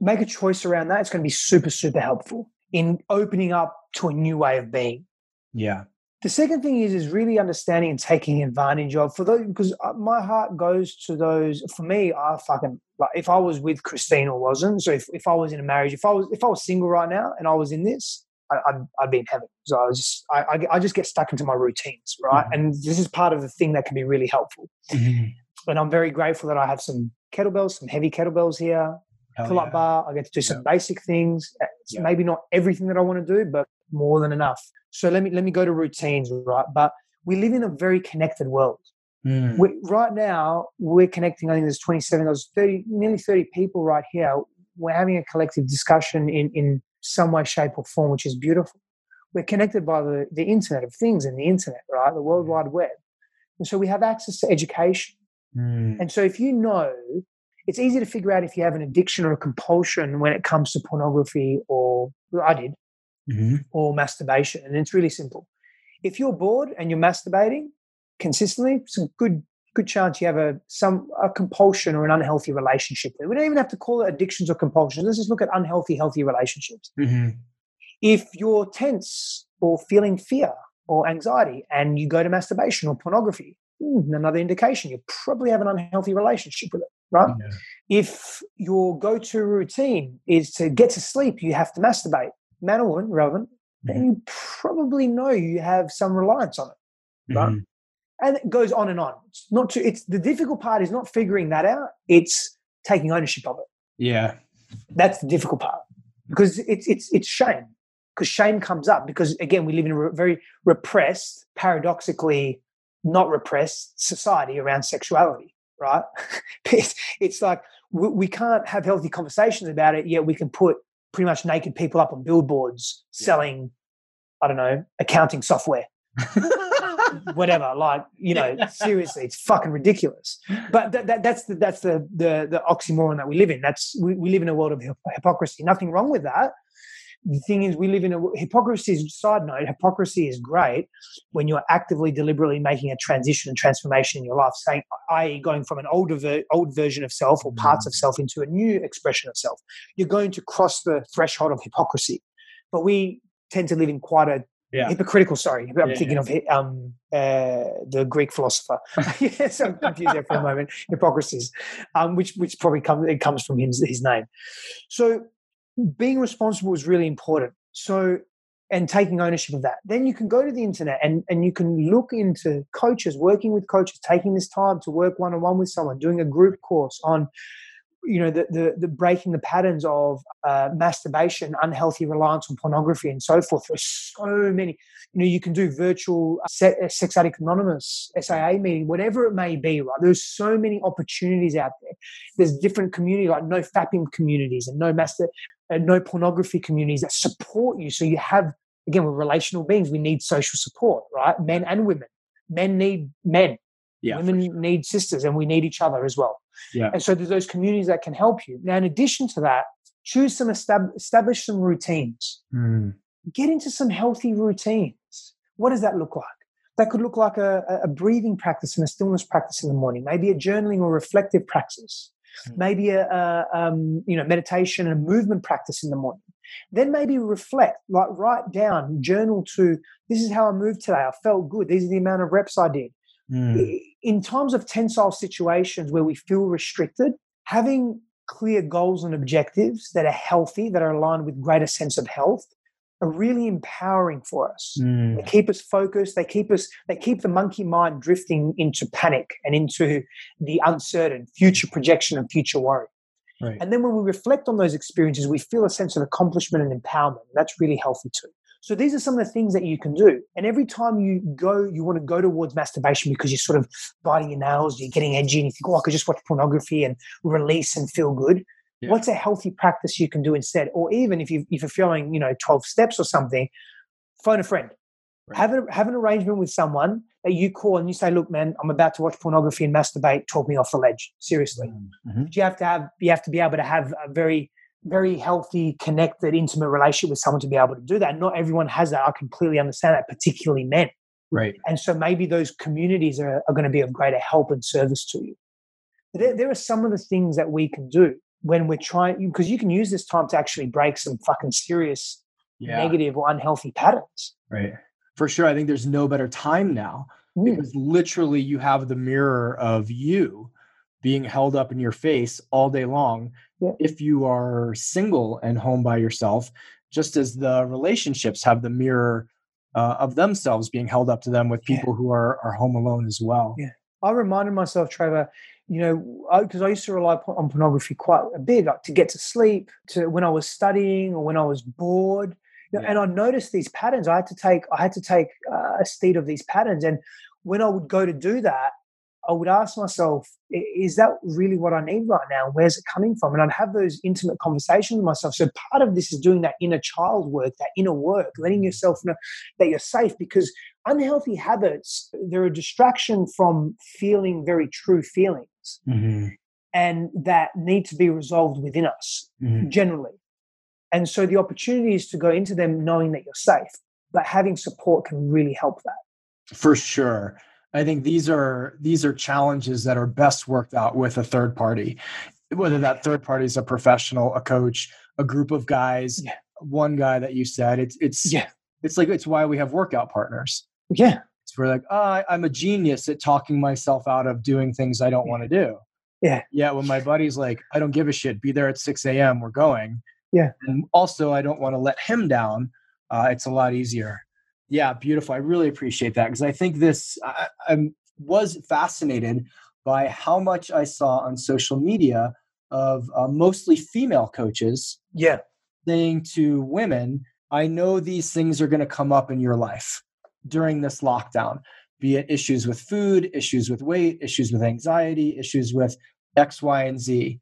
Speaker 2: make a choice around that, it's going to be super, super helpful in opening up to a new way of being.
Speaker 1: Yeah.
Speaker 2: The second thing is is really understanding and taking advantage of for those because uh, my heart goes to those. For me, I fucking like if I was with Christine or wasn't. So if, if I was in a marriage, if I was if I was single right now and I was in this, I, would I'd be in heaven. So I was just I, I, I just get stuck into my routines, right? Mm-hmm. And this is part of the thing that can be really helpful. Mm-hmm. And I'm very grateful that I have some kettlebells, some heavy kettlebells here, pull up yeah. bar. I get to do some yeah. basic things. It's yeah. maybe not everything that I want to do, but more than enough. So let me let me go to routines, right? But we live in a very connected world.
Speaker 1: Mm.
Speaker 2: We, right now, we're connecting. I think there's 27, there's 30, nearly 30 people right here. We're having a collective discussion in in some way, shape, or form, which is beautiful. We're connected by the the Internet of Things and the Internet, right? The World Wide Web, and so we have access to education.
Speaker 1: Mm.
Speaker 2: And so if you know, it's easy to figure out if you have an addiction or a compulsion when it comes to pornography or well, I did
Speaker 1: Mhm.
Speaker 2: or masturbation. And it's really simple. If you're bored and you're masturbating consistently, it's a good good chance you have a some a compulsion or an unhealthy relationship. We don't even have to call it addictions or compulsions. Let's just look at unhealthy, healthy relationships.
Speaker 1: Mhm.
Speaker 2: If you're tense or feeling fear or anxiety and you go to masturbation or pornography, another indication you probably have an unhealthy relationship with it, right?
Speaker 1: Yeah.
Speaker 2: if your go-to routine is to get to sleep, you have to masturbate, man or woman, relevant, then you probably know you have some reliance on it. Right.
Speaker 1: Mhm.
Speaker 2: And it goes on and on. It's not too, it's the difficult part is not figuring that out, it's taking ownership of it.
Speaker 1: Yeah.
Speaker 2: That's the difficult part. Because it's it's it's shame. Because shame comes up because again, we live in a very repressed, paradoxically not repressed society around sexuality, right? it's, it's like we, we can't have healthy conversations about it, yet we can put pretty much naked people up on billboards
Speaker 1: Yeah.
Speaker 2: selling, I don't know, accounting software, whatever. Like, you know, seriously, it's fucking ridiculous. But that, that, that's the that's the, the the oxymoron that we live in. That's we, we live in a world of hypocrisy. Nothing wrong with that. The thing is, we live in a hypocrisy. Is, side note: hypocrisy is great when you're actively, deliberately making a transition and transformation in your life, saying, i.e., going from an older ver- old version of self or parts of self into a new expression of self. You're going to cross the threshold of hypocrisy. But we tend to live in quite a
Speaker 1: Yeah.
Speaker 2: hypocritical. Sorry, I'm
Speaker 1: Yeah,
Speaker 2: thinking of um, uh, the Greek philosopher. yeah, so I'm confused there for a moment. Hippocrates, um, which which probably comes it comes from his his name. So being responsible is really important. So and taking ownership of that. Then you can go to the internet and and you can look into coaches, working with coaches, taking this time to work one on one with someone, doing a group course on you know the the, the breaking the patterns of uh, masturbation unhealthy reliance on pornography and so forth there's so many you know you can do virtual se- uh, sex addict anonymous saa meeting whatever it may be right there's so many opportunities out there there's different communities like no fapping communities and no master and no pornography communities that support you so you have again we're relational beings we need social support right men and women men need men
Speaker 1: Yeah.
Speaker 2: women
Speaker 1: sure.
Speaker 2: need sisters and we need each other as well
Speaker 1: Yeah.
Speaker 2: and so there's those communities that can help you now in addition to that choose some estab- establish some routines
Speaker 1: Mm.
Speaker 2: get into some healthy routines what does that look like that could look like a, a- breathing practice and a stillness practice in the morning maybe a journaling or reflective practice. Maybe a, a um, you know meditation and a movement practice in the morning. Then maybe reflect like write down journal to this is how i moved today. I felt good. These are the amount of reps i did.
Speaker 1: Mm.
Speaker 2: in times of tensile situations where we feel restricted, having clear goals and objectives that are healthy, that are aligned with greater sense of health, are really empowering for us.
Speaker 1: Mm.
Speaker 2: They keep us focused. They keep us. They keep the monkey mind drifting into panic and into the uncertain future projection and future worry.
Speaker 1: Right.
Speaker 2: And then when we reflect on those experiences, we feel a sense of accomplishment and empowerment. That's really healthy too. So these are some of the things that you can do. And every time you go, you want to go towards masturbation because you're sort of biting your nails, you're getting edgy, and you think, oh, I could just watch pornography and release and feel good.
Speaker 1: Yeah.
Speaker 2: What's a healthy practice you can do instead? Or even if you if you're feeling, you know, 12 steps or something, phone a friend.
Speaker 1: Right.
Speaker 2: Have, a, have an arrangement with someone that you call and you say, look, man, I'm about to watch pornography and masturbate. Talk me off the ledge. Seriously
Speaker 1: Mhm.
Speaker 2: but you have to have you have to be able to have a very very healthy connected intimate relationship with someone to be able to do that not everyone has that i completely understand that particularly men
Speaker 1: Right.
Speaker 2: and so maybe those communities are, are going to be of greater help and service to you but there, there are some of the things that we can do when we're trying because you can use this time to actually break some fucking serious
Speaker 1: Yeah.
Speaker 2: negative or unhealthy patterns
Speaker 1: Right. For sure. I think there's no better time now
Speaker 2: Mm.
Speaker 1: because literally you have the mirror of you being held up in your face all day long
Speaker 2: Yeah.
Speaker 1: if you are single and home by yourself just as the relationships have the mirror uh, of themselves being held up to them with
Speaker 2: Yeah.
Speaker 1: people who are, are home alone as well
Speaker 2: Yeah. I reminded myself, Trevor, you know, because I, used to rely on pornography quite a bit, like to get to sleep, to when I was studying or when I was bored. yeah. and I noticed these patterns. I had to take I had to take uh, a steed of these patterns, and when I would go to do that, I would ask myself, is that really what I need right now? Where's it coming from? And I'd have those intimate conversations with myself. So part of this is doing that inner child work, that inner work, letting yourself know that you're safe because unhealthy habits, they're a distraction from feeling very true feelings. Mm-hmm. And that need to be resolved within us mm-hmm. generally. And so the opportunity is to go into them knowing that you're safe, but having support can really help that.
Speaker 1: For sure. I think these are these are challenges that are best worked out with a third party, whether that third party is a professional, a coach, a group of guys, yeah. one guy that you said. It's it's yeah. It's like it's why we have workout partners.
Speaker 2: Yeah.
Speaker 1: It's where like, oh, I'm a genius at talking myself out of doing things I don't yeah. want to do.
Speaker 2: Yeah.
Speaker 1: Yeah. When my buddy's like, I don't give a shit. Be there at 6 a.m. We're going.
Speaker 2: Yeah.
Speaker 1: And also, I don't want to let him down. Uh, it's a lot easier. Yeah, beautiful. I really appreciate that because I think this, I, I was fascinated by how much I saw on social media of uh, mostly female coaches.
Speaker 2: Yeah.
Speaker 1: Saying to women, I know these things are going to come up in your life during this lockdown, be it issues with food, issues with weight, issues with anxiety, issues with X, Y, and Z.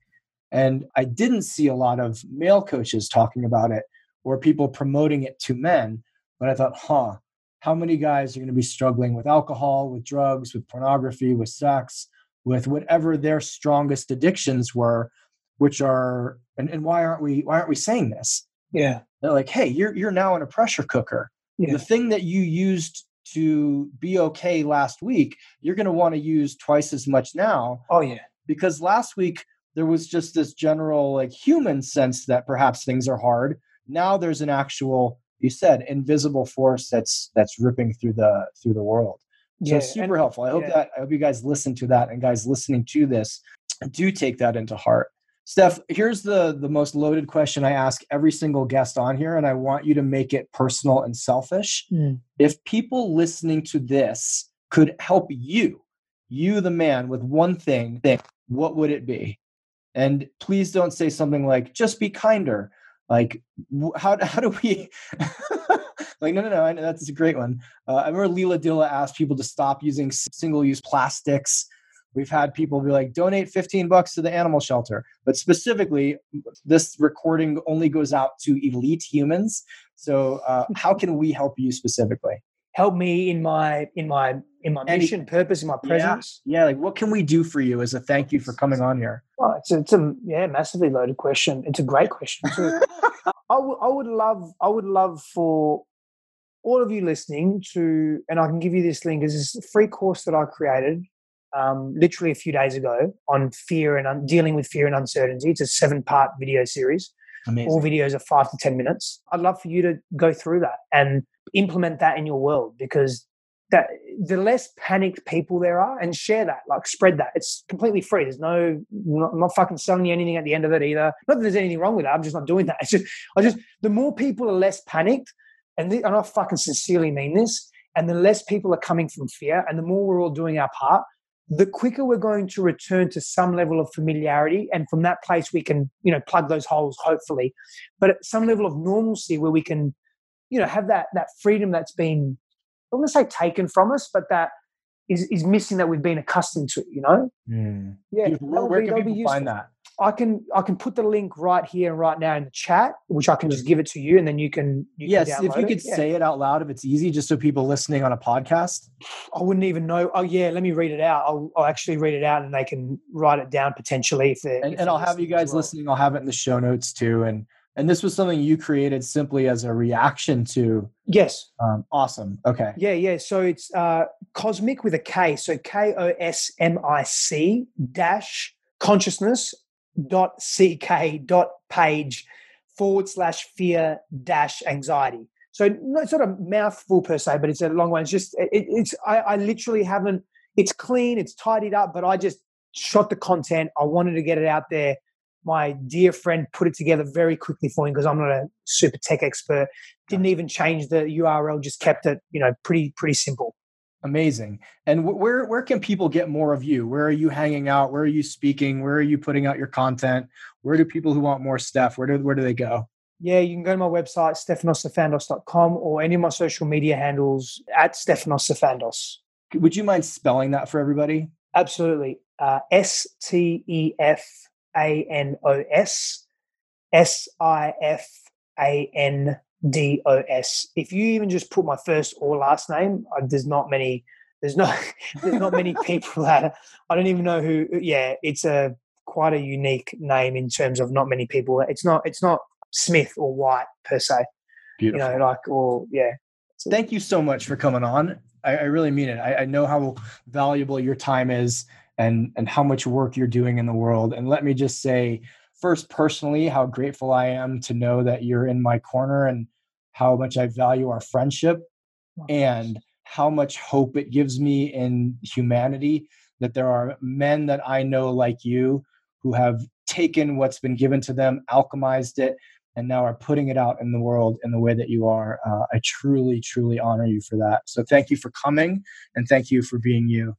Speaker 1: And I didn't see a lot of male coaches talking about it or people promoting it to men. But I thought, huh, how many guys are going to be struggling with alcohol, with drugs, with pornography, with sex, with whatever their strongest addictions were, which are and, and why aren't we why aren't we saying this?
Speaker 2: Yeah.
Speaker 1: They're like, hey, you're you're now in a pressure cooker. Yeah. The thing that you used to be okay last week, you're going to want to use twice as much now.
Speaker 2: Oh yeah.
Speaker 1: Because last week there was just this general like human sense that perhaps things are hard. Now there's an actual you said invisible force that's that's ripping through the through the world so yeah, super and, helpful i hope yeah. that i hope you guys listen to that and guys listening to this do take that into heart Stef here's the the most loaded question i ask every single guest on here and i want you to make it personal and selfish. Mm. if people listening to this could help you you the man with one thing what would it be? And please don't say something like just be kinder. Like how, how do we like no no no that's a great one. Uh, i remember Leela Dilla asked people to stop using single-use plastics we've had people be like donate 15 bucks to the animal shelter. But specifically this recording only goes out to elite humans. So uh, how can we help you specifically?
Speaker 2: Help me in my in my in my mission purpose in my presence?
Speaker 1: Yeah, yeah like what can we do for you as a thank you for coming on here?
Speaker 2: Well it's a, it's a yeah massively loaded question. It's a great question too. I, w- I would love i would love for all of you listening to and i can give you this link this is a free course that i created um, literally a few days ago on fear and un- dealing with fear and uncertainty. It's a seven part video series. Amazing. all videos are five to ten minutes. I'd love for you to go through that and implement that in your world because that the less panicked people there are and share that like spread that. It's completely free. There's no I'm not fucking selling you anything at the end of it either. Not that there's anything wrong with that. I'm just not doing that. It's just i just the more people are less panicked and, the, and i fucking sincerely mean this and the less people are coming from fear and the more we're all doing our part the quicker we're going to return to some level of familiarity and from that place we can you know plug those holes hopefully but at some level of normalcy where we can you know have that that freedom that's been I want to say taken from us, but that is is missing that we've been accustomed to. You know,
Speaker 1: mm. yeah. Where, where be, can people find that?
Speaker 2: I can I can put the link right here and right now in the chat, which I can just give it to you, and then you can. You
Speaker 1: yes,
Speaker 2: can
Speaker 1: if you could say it out loud, if it's easy, just so people listening on a podcast.
Speaker 2: I wouldn't even know. Oh yeah, let me read it out. I'll, I'll actually read it out, and they can write it down potentially if.
Speaker 1: And,
Speaker 2: if
Speaker 1: and I'll have you guys well. listening. I'll have it in the show notes too, and and this was something you created simply as a reaction to
Speaker 2: yes
Speaker 1: um, awesome okay
Speaker 2: yeah yeah so it's uh, cosmic with a k so k-o-s-m-i-c dash consciousness dot ck dot page forward slash fear dash anxiety. So it's not a mouthful per se but it's a long one. It's just it, it's I, I literally haven't it's clean it's tidied up but i just shot the content. I wanted to get it out there. My dear friend put it together very quickly for me because I'm not a super tech expert. Didn't even change the URL, just kept it, you know, pretty pretty simple.
Speaker 1: Amazing. And where where can people get more of you? Where are you hanging out? Where are you speaking? Where are you putting out your content? Where do people who want more stuff? Where do where do they go?
Speaker 2: Yeah, you can go to my website, stefanossifandos.com, or any of my social media handles at stefanossifandos.
Speaker 1: Would you mind spelling that for everybody?
Speaker 2: Absolutely. Uh, S T E F A N O S S I F A N D O S. If you even just put my first or last name, uh, there's not many. There's not there's not many people that I don't even know who. Yeah, it's a quite a unique name in terms of not many people. It's not it's not Smith or White per se. Beautiful. You know, like or yeah.
Speaker 1: Thank you so much for coming on. I, I really mean it. I, I know how valuable your time is and and how much work you're doing in the world. And let me just say, first personally, how grateful I am to know that you're in my corner and how much I value our friendship and how much hope it gives me in humanity that there are men that I know like you who have taken what's been given to them, alchemized it, and now are putting it out in the world in the way that you are. Uh, I truly, truly honor you for that. So thank you for coming and thank you for being you.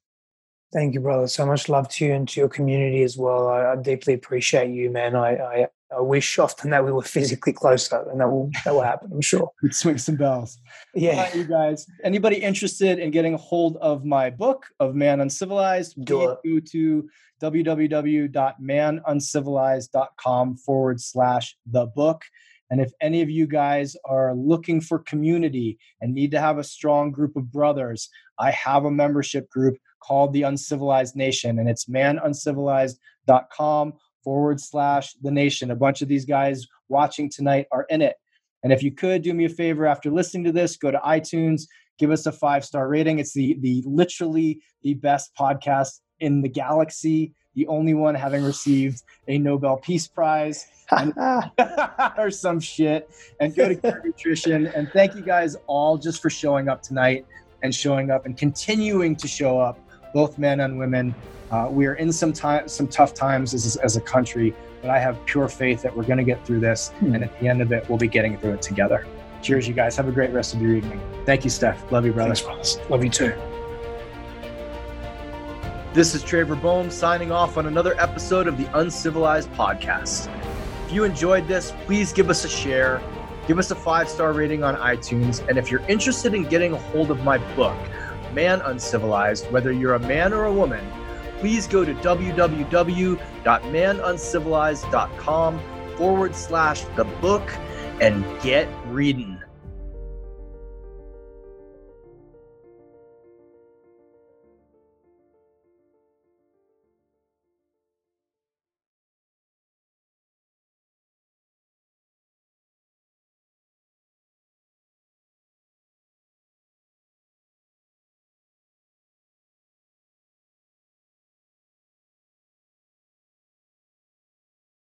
Speaker 2: Thank you, brother. So much love to you and to your community as well. I, I deeply appreciate you, man. I, I, I wish often that we were physically closer, and that will that will happen. I'm sure.
Speaker 1: We'd swing some bells.
Speaker 2: Yeah,
Speaker 1: right, you guys. Anybody interested in getting a hold of my book of Man Uncivilized?
Speaker 2: Do it.
Speaker 1: Go to www.manuncivilized.com forward slash the book. And if any of you guys are looking for community and need to have a strong group of brothers, I have a membership group called the Uncivilized Nation, and it's manuncivilized.com forward slash the nation. A bunch of these guys watching tonight are in it. And if you could do me a favor after listening to this, go to iTunes, give us a five star rating. It's the the literally the best podcast in the galaxy, the only one having received a Nobel Peace Prize or some shit. And go to Care Nutrition. And thank you guys all just for showing up tonight and showing up and continuing to show up both men and women. Uh, we are in some time, some tough times as, as a country, but I have pure faith that we're going to get through this, hmm. and at the end of it, we'll be getting through it together. Cheers, you guys. Have a great rest of your evening. Thank you, Stef. Love you, brother.
Speaker 2: Thanks, Love you too.
Speaker 1: This is Trevor Boehm signing off on another episode of the Uncivilized Podcast. If you enjoyed this, please give us a share, give us a five star rating on iTunes, and if you're interested in getting a hold of my book, Man Uncivilized, whether you're a man or a woman, please go to www.manuncivilized.com forward slash the book and get reading.